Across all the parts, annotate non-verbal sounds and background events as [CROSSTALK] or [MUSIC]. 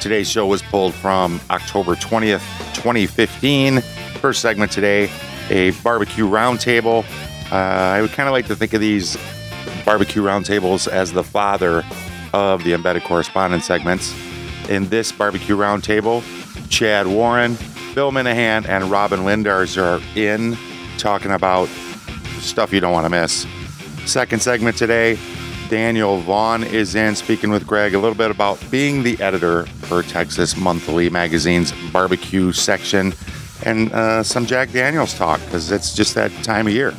Today's show was pulled from October 20th, 2015. First segment today, a barbecue roundtable. Uh, I would kind of like to think of these barbecue roundtables as the father of the embedded correspondence segments. In this barbecue roundtable, Chad Warren, Bill Minnihan, and Robyn Lindars are in talking about stuff you don't want to miss. Second segment today, Daniel Vaughn is in speaking with Greg a little bit about being the editor for Texas Monthly Magazine's barbecue section and uh, some Jack Daniels talk because it's just that time of year.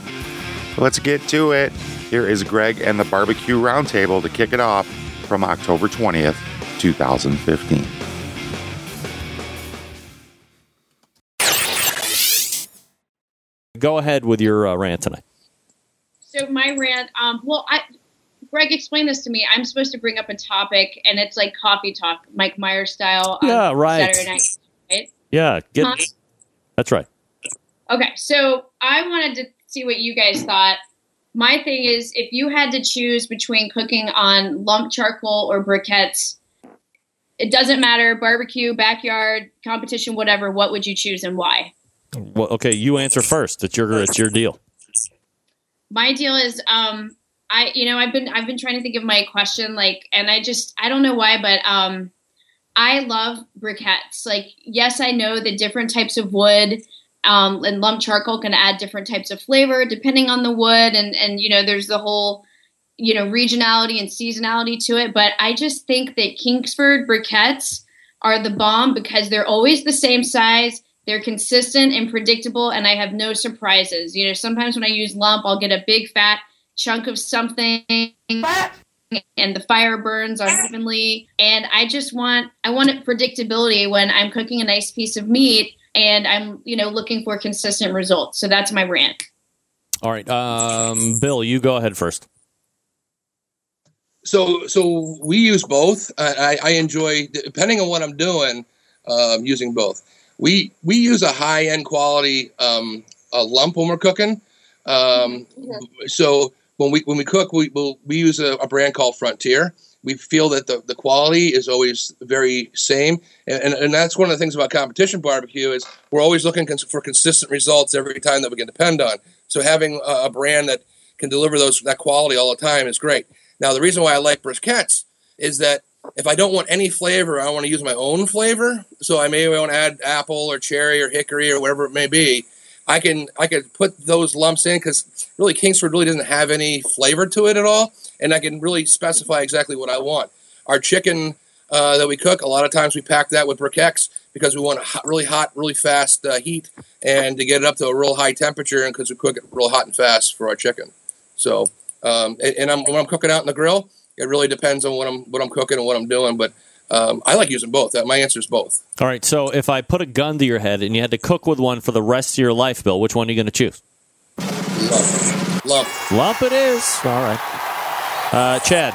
Let's get to it. Here is Greg and the Barbecue Roundtable to kick it off from October 20th, 2015. Go ahead with your uh, rant tonight. So my rant, um, well, I, Greg, explain this to me. I'm supposed to bring up a topic, and it's like coffee talk, Mike Myers style. on Yeah, right. Saturday night, right? Yeah, get, Huh? that's right. Okay, so I wanted to see what you guys thought. My thing is, if you had to choose between cooking on lump charcoal or briquettes, it doesn't matter. Barbecue, backyard, competition, whatever. What would you choose and why? Well, okay, you answer first. It's your it's your deal. my deal is um i you know i've been i've been trying to think of my question like and i just i don't know why but um i love briquettes like yes i know the different types of wood um and lump charcoal can add different types of flavor depending on the wood and and you know there's the whole you know regionality and seasonality to it but i just think that kingsford briquettes are the bomb because they're always the same size they're consistent and predictable, and I have no surprises. You know, sometimes when I use lump, I'll get a big fat chunk of something, and the fire burns unevenly. And I just want I want predictability when I'm cooking a nice piece of meat, and I'm you know looking for consistent results. So that's my rant. All right, um, Bill, you go ahead first. so so we use both. I, I I enjoy depending on what I'm doing, um, using both. We we use a high end quality um, a lump when we're cooking. Um, So when we when we cook, we we'll, we use a, a brand called Frontier. We feel that the, the quality is always very same, and, and, and that's one of the things about competition barbecue is we're always looking cons- for consistent results every time that we can depend on. So having a, a brand that can deliver those that quality all the time is great. Now the reason why I like briquettes is that if I don't want any flavor, I want to use my own flavor. So I may want to add apple or cherry or hickory or whatever it may be. I can I can put those lumps in because really Kingsford really doesn't have any flavor to it at all, and I can really specify exactly what I want. Our chicken uh, that we cook, a lot of times we pack that with briquettes because we want a hot, really hot, really fast uh, heat, and to get it up to a real high temperature, and because we cook it real hot and fast for our chicken. So, um, and, and I'm, when I'm cooking out in the grill, it really depends on what I'm what I'm cooking and what I'm doing, but um, I like using both. Uh, My answer is both. All right, so if I put a gun to your head and you had to cook with one for the rest of your life, Bill, which one are you going to choose? Lump, lump. Lump it is. All right. Uh, Chad.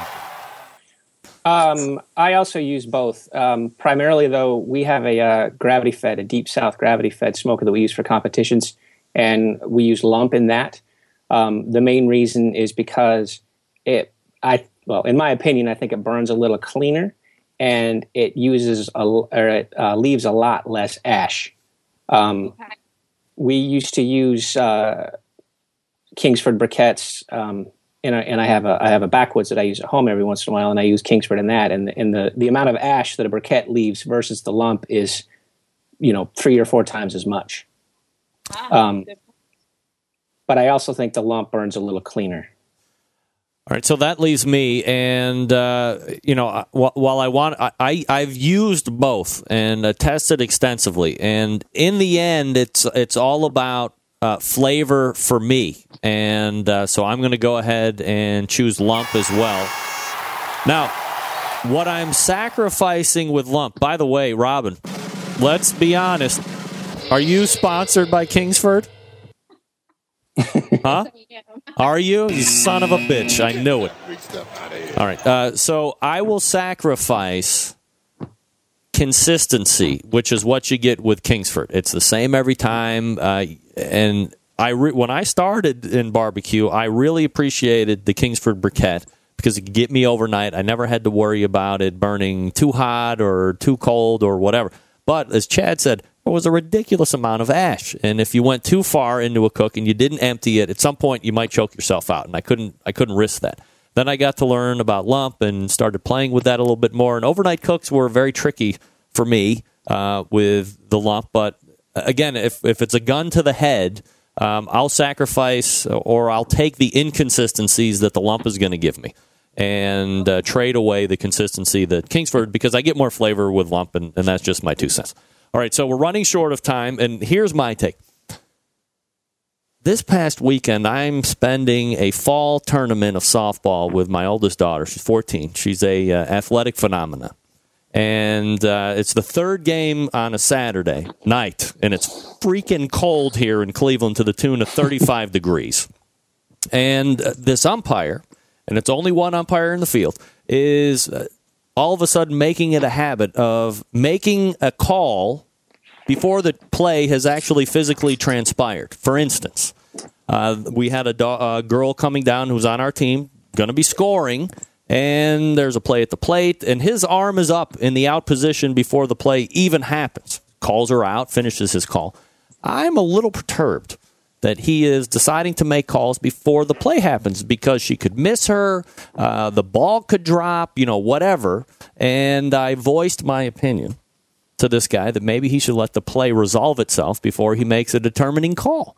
Um, I also use both. Um, primarily, though, we have a uh, gravity fed, a deep south gravity fed smoker that we use for competitions, and we use lump in that. Um, the main reason is because it, I well, in my opinion, I think it burns a little cleaner, and it uses a, or it uh, leaves a lot less ash. Um, we used to use uh, Kingsford briquettes, um, and, I, and I have a I have a backwoods that I use at home every once in a while, and I use Kingsford in that, and and the the amount of ash that a briquette leaves versus the lump is, you know, three or four times as much. Um, but I also think the lump burns a little cleaner. All right, so that leaves me, and uh, you know, uh, while I want, I, I've used both and uh, tested extensively, and in the end, it's it's all about uh, flavor for me, and uh, so I'm going to go ahead and choose lump as well. Now, what I'm sacrificing with lump, by the way, Robyn, let's be honest. Are you sponsored by Kingsford? Huh? Are you? You son of a bitch. I knew it. All right. Uh, so I will sacrifice consistency, which is what you get with Kingsford. It's the same every time. Uh, and I re- when I started in barbecue, I really appreciated the Kingsford briquette because it could get me overnight. I never had to worry about it burning too hot or too cold or whatever. But as Chad said, there was a ridiculous amount of ash, and if you went too far into a cook and you didn't empty it, at some point you might choke yourself out. And I couldn't, I couldn't risk that. Then I got to learn about lump and started playing with that a little bit more. And overnight cooks were very tricky for me uh, with the lump. But uh, again, if if it's a gun to the head, um, I'll sacrifice or I'll take the inconsistencies that the lump is going to give me and uh, trade away the consistency that Kingsford because I get more flavor with lump, and, and that's just my two cents. All right, so we're running short of time, and here's my take. This past weekend, I'm spending a fall tournament of softball with my oldest daughter. She's 14. She's a uh, athletic phenomena, and uh, it's the third game on a Saturday night, and it's freaking cold here in Cleveland to the tune of 35 degrees. And uh, this umpire, and it's only one umpire in the field, is uh, all of a sudden making it a habit of making a call before the play has actually physically transpired. For instance, uh, we had a, do- a girl coming down who's on our team, going to be scoring, and there's a play at the plate, and his arm is up in the out position before the play even happens. Calls her out, finishes his call. I'm a little perturbed that he is deciding to make calls before the play happens because she could miss her, uh, the ball could drop, you know, whatever. And I voiced my opinion to this guy that maybe he should let the play resolve itself before he makes a determining call.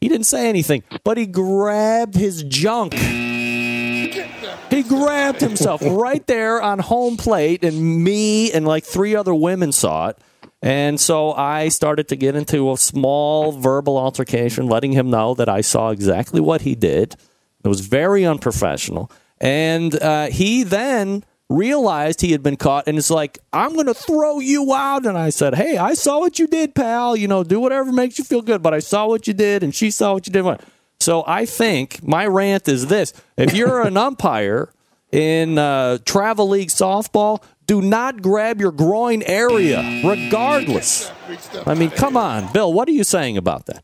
He didn't say anything, but he grabbed his junk. He grabbed himself [LAUGHS] right there on home plate, and me and like three other women saw it. And so I started to get into a small verbal altercation, letting him know that I saw exactly what he did. It was very unprofessional. And uh, he then realized he had been caught and it's like, I'm going to throw you out. And I said, Hey, I saw what you did, pal. You know, do whatever makes you feel good. But I saw what you did and she saw what you did. So I think my rant is this if you're an umpire in uh, travel league softball, do not grab your groin area, regardless. I mean, come on, Bill. What are you saying about that?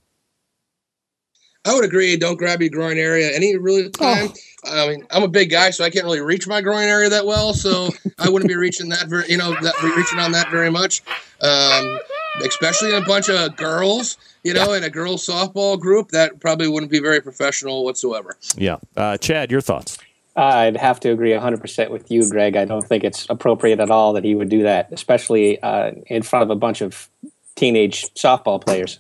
I would agree. Don't grab your groin area any really time. Oh. I mean, I'm a big guy, so I can't really reach my groin area that well. So I wouldn't be reaching that, very, you know, that reaching on that very much. Um, especially in a bunch of girls, you know, yeah. in a girls softball group, that probably wouldn't be very professional whatsoever. Yeah, uh, Chad, your thoughts? I'd have to agree 100% with you, Greg. I don't think it's appropriate at all that he would do that, especially uh, in front of a bunch of teenage softball players.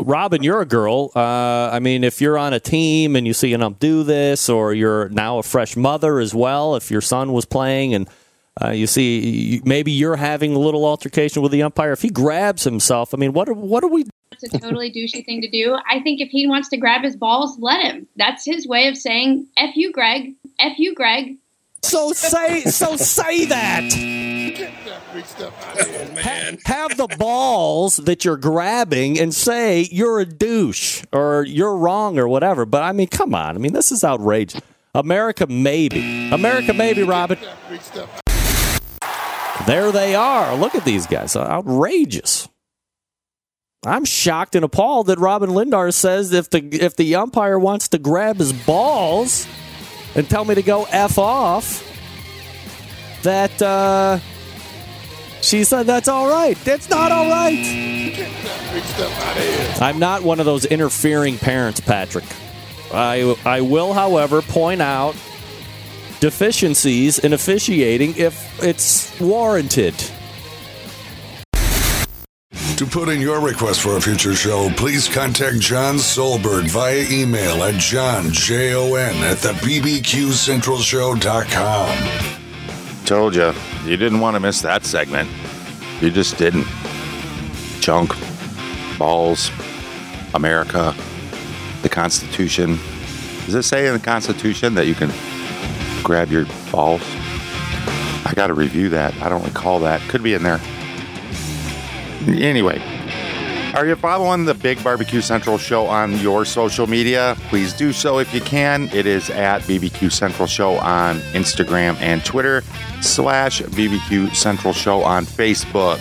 Robyn, you're a girl. Uh, I mean, if you're on a team and you see an ump do this, or you're now a fresh mother as well, if your son was playing and uh, you see maybe you're having a little altercation with the umpire, if he grabs himself, I mean, what are, what are we? [LAUGHS] It's a totally douchey thing to do. I think if he wants to grab his balls, let him. That's his way of saying "f you, Greg." F you, Greg. So say so say that. Ha- have the balls that you're grabbing and say you're a douche or you're wrong or whatever. But I mean, come on. I mean, this is outrageous. America, maybe. America, maybe, Robyn. There they are. Look at these guys. Outrageous. I'm shocked and appalled that Robyn Lindar says if the if the umpire wants to grab his balls and tell me to go f off, that uh, she said that's all right. That's not all right. I'm not one of those interfering parents, Patrick. I I will, however, point out deficiencies in officiating if it's warranted. To put in your request for a future show, please contact Jon Solberg via email at johnjon at the bbqcentralshow.com. Told you, you didn't want to miss that segment. You just didn't. Junk, balls, America, the Constitution. Does it say in the Constitution that you can grab your balls? I got to review that. I don't recall that. Could be in there. Anyway, are you following the Big Barbecue Central show on your social media? Please do so if you can. It is at BBQ Central Show on Instagram and Twitter, slash BBQ Central Show on Facebook.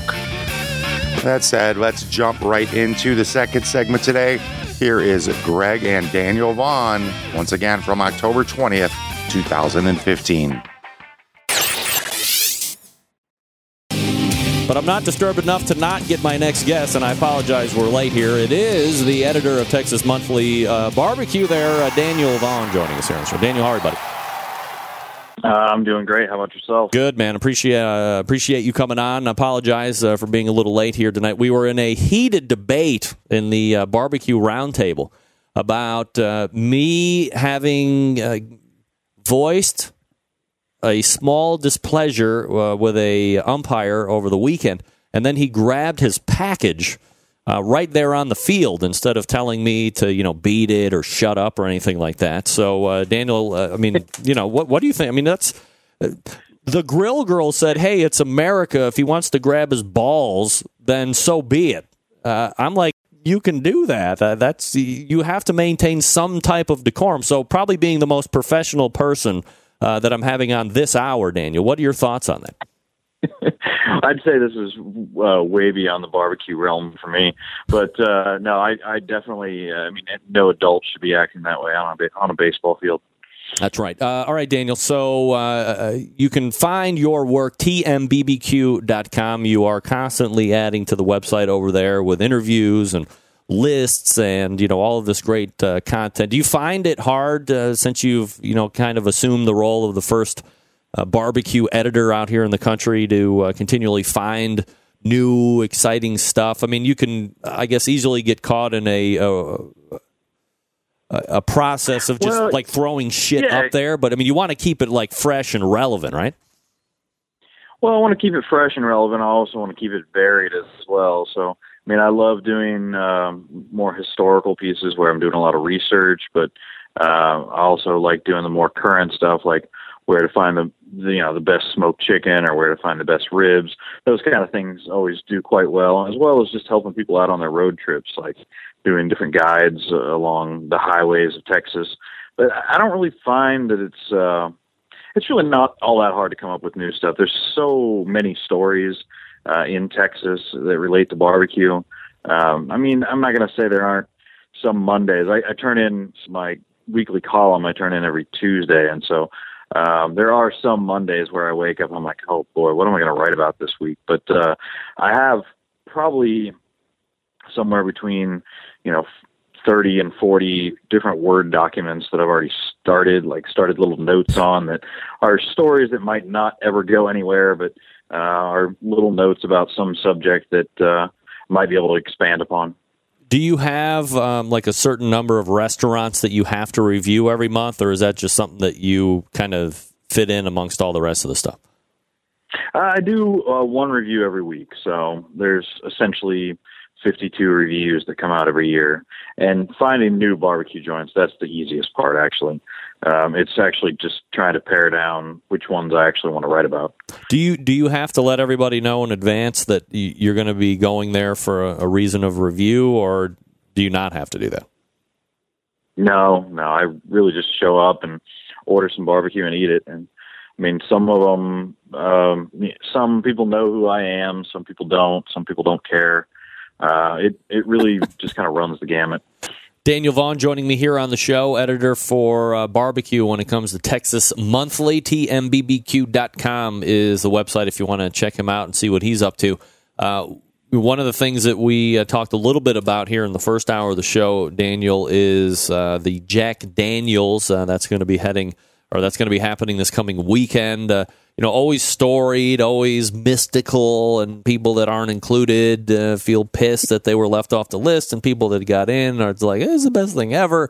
That said, let's jump right into the second segment today. Here is Greg and Daniel Vaughn, once again from October 20th, 2015. But I'm not disturbed enough to not get my next guest, and I apologize we're late here. It is the editor of Texas Monthly uh, Barbecue there, uh, Daniel Vaughn, joining us here on the show. Daniel, how are you, buddy? Uh, I'm doing great. How about yourself? Good, man. Appreciate uh, appreciate you coming on. I apologize uh, for being a little late here tonight. We were in a heated debate in the uh, barbecue roundtable about uh, me having uh, voiced a small displeasure uh, with a umpire over the weekend, and then he grabbed his package uh, right there on the field instead of telling me to you know beat it or shut up or anything like that. So uh, Daniel, uh, I mean, you know, what what do you think? I mean, that's. Uh, the grill girl said, "Hey, it's America. If he wants to grab his balls, then so be it." Uh, I'm like, you can do that. Uh, that's you have to maintain some type of decorum. So, probably being the most professional person uh, that I'm having on this hour, Daniel. What are your thoughts on that? [LAUGHS] I'd say this is uh, way beyond the barbecue realm for me, but uh, no, I, I definitely. Uh, I mean, no adult should be acting that way on a on a baseball field. That's right. Uh, all right, Daniel. So uh, you can find your work, tmbbq.com. You are constantly adding to the website over there with interviews and lists and you know all of this great uh, content. Do you find it hard uh, since you've you know kind of assumed the role of the first uh, barbecue editor out here in the country to uh, continually find new exciting stuff? I mean, you can I guess easily get caught in a, a a process of just Well, like throwing shit yeah. up there, but I mean, you want to keep it like fresh and relevant, right? Well, I want to keep it fresh and relevant. I also want to keep it varied as well. So, I mean, I love doing um, more historical pieces where I'm doing a lot of research, but uh, I also like doing the more current stuff, like where to find the, the you know the best smoked chicken or where to find the best ribs. Those kind of things always do quite well, as well as just helping people out on their road trips, like doing different guides uh, along the highways of Texas. But I don't really find that it's. Uh, it's really not all that hard to come up with new stuff. There's so many stories uh, in Texas that relate to barbecue. Um, I mean, I'm not going to say there aren't some Mondays. I, I turn in my weekly column. I turn in every Tuesday, and so um, there are some Mondays where I wake up. I'm like, oh boy, what am I going to write about this week? But uh, I have probably somewhere between you know 30 and 40 different Word documents that I've already started, like started little notes on that are stories that might not ever go anywhere, but uh, are little notes about some subject that uh, might be able to expand upon. Do you have um, like a certain number of restaurants that you have to review every month, or is that just something that you kind of fit in amongst all the rest of the stuff? I do uh, one review every week, so there's essentially 52 reviews that come out every year. And finding new barbecue joints, that's the easiest part, actually. Um, it's actually just trying to pare down which ones I actually want to write about. Do you do you have to let everybody know in advance that you're going to be going there for a, a reason of review, or do you not have to do that? No, no, I really just show up and order some barbecue and eat it. And I mean, some of them, um, some people know who I am, some people don't, some people don't care. Uh, it it really just kind of runs the gamut. Daniel Vaughn joining me here on the show, editor for uh, barbecue when it comes to Texas Monthly. TMBBQ.com is the website if you want to check him out and see what he's up to. Uh, one of the things that we uh, talked a little bit about here in the first hour of the show, Daniel, is uh, the Jack Daniels. Uh, that's going to be heading, or that's going to be happening this coming weekend. Uh, you know, always storied, always mystical, and people that aren't included uh, feel pissed that they were left off the list, and people that got in are like, "This is the best thing ever."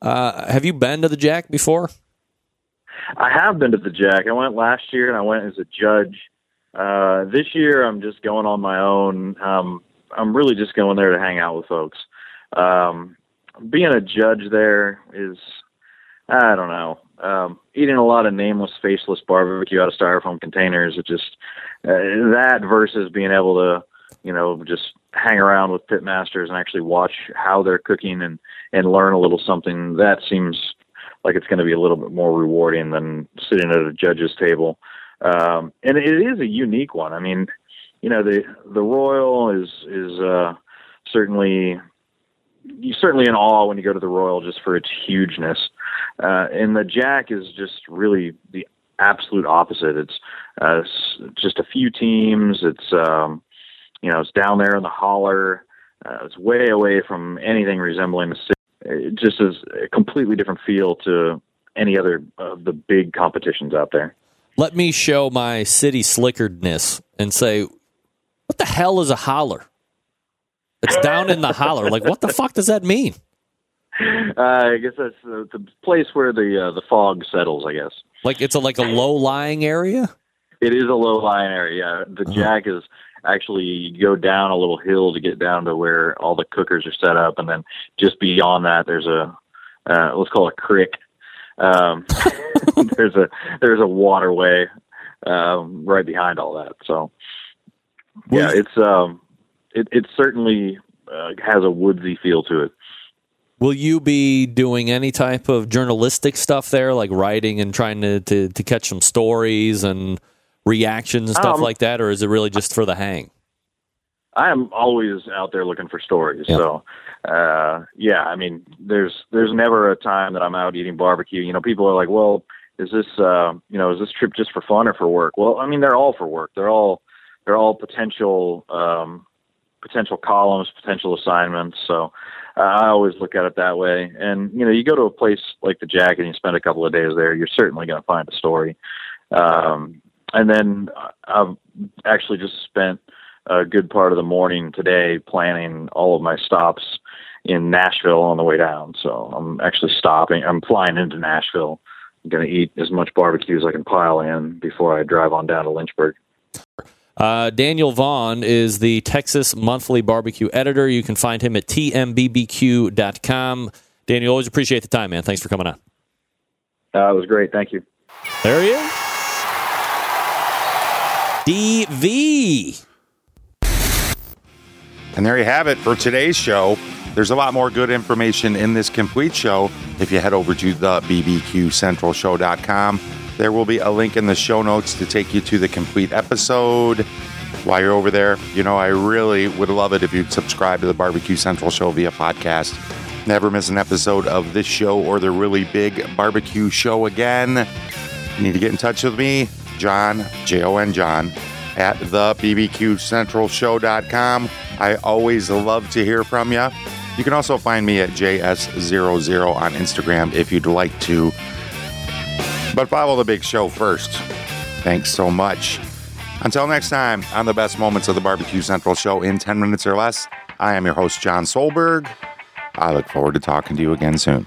Uh, have you been to the Jack before? I have been to the Jack. I went last year and I went as a judge. Uh, this year I'm just going on my own. Um, I'm really just going there to hang out with folks. Um, being a judge there is, I don't know, um, eating a lot of nameless, faceless barbecue out of styrofoam containers. It just uh, that versus being able to you know, just hang around with pit masters and actually watch how they're cooking and and learn a little something. That seems like it's going to be a little bit more rewarding than sitting at a judge's table. Um, and it is a unique one. I mean, you know, the the Royal is is uh, certainly you certainly in awe when you go to the Royal just for its hugeness. Uh, and the Jack is just really the absolute opposite. It's uh, just a few teams. It's um, you know it's down there in the holler. Uh, it's way away from anything resembling the city. It just is a completely different feel to any other of the big competitions out there. Let me show my city slickeredness and say, what the hell is a holler? It's down in the holler. Like, what the fuck does that mean? [LAUGHS] Uh, I guess that's the, the place where the uh, the fog settles. I guess. Like it's a like a low lying area. It is a low lying area. The uh-huh. Jack is actually you go down a little hill to get down to where all the cookers are set up, and then just beyond that, there's a uh, let's call it a creek. Um, [LAUGHS] [LAUGHS] there's a there's a waterway um, right behind all that. So yeah, it's um, it it certainly uh, has a woodsy feel to it. Will you be doing any type of journalistic stuff there, like writing and trying to, to, to catch some stories and reactions and stuff um, like that, or is it really just for the hang? I am always out there looking for stories. Yeah. So, uh, yeah, I mean, there's there's never a time that I'm out eating barbecue. You know, people are like, well, is this uh, you know is this trip just for fun or for work? Well, I mean, they're all for work. They're all they're all potential um, potential columns, potential assignments. So I always look at it that way. And you know, you go to a place like the Jack and you spend a couple of days there, you're certainly going to find a story. Um, and then I've actually just spent a good part of the morning today planning all of my stops in Nashville on the way down. So I'm actually stopping. I'm flying into Nashville. I'm going to eat as much barbecue as I can pile in before I drive on down to Lynchburg. Uh, Daniel Vaughn is the Texas Monthly Barbecue editor. You can find him at tmbbq.com. Daniel, always appreciate the time, man. Thanks for coming on. Uh, it was great. Thank you. There he is. DV. And there you have it for today's show. There's a lot more good information in this complete show if you head over to the bbqcentralshow.com. There will be a link in the show notes to take you to the complete episode. While you're over there, you know, I really would love it if you'd subscribe to the Barbecue Central Show via podcast. Never miss an episode of this show or the really big barbecue show again. You need to get in touch with me, Jon, J O N Jon, at the bbqcentralshow.com. I always love to hear from you. You can also find me at JS00 on Instagram if you'd like to but follow the big show first. Thanks so much. Until next time, on the best moments of the Barbecue Central show in 10 minutes or less, I am your host, Jon Solberg. I look forward to talking to you again soon.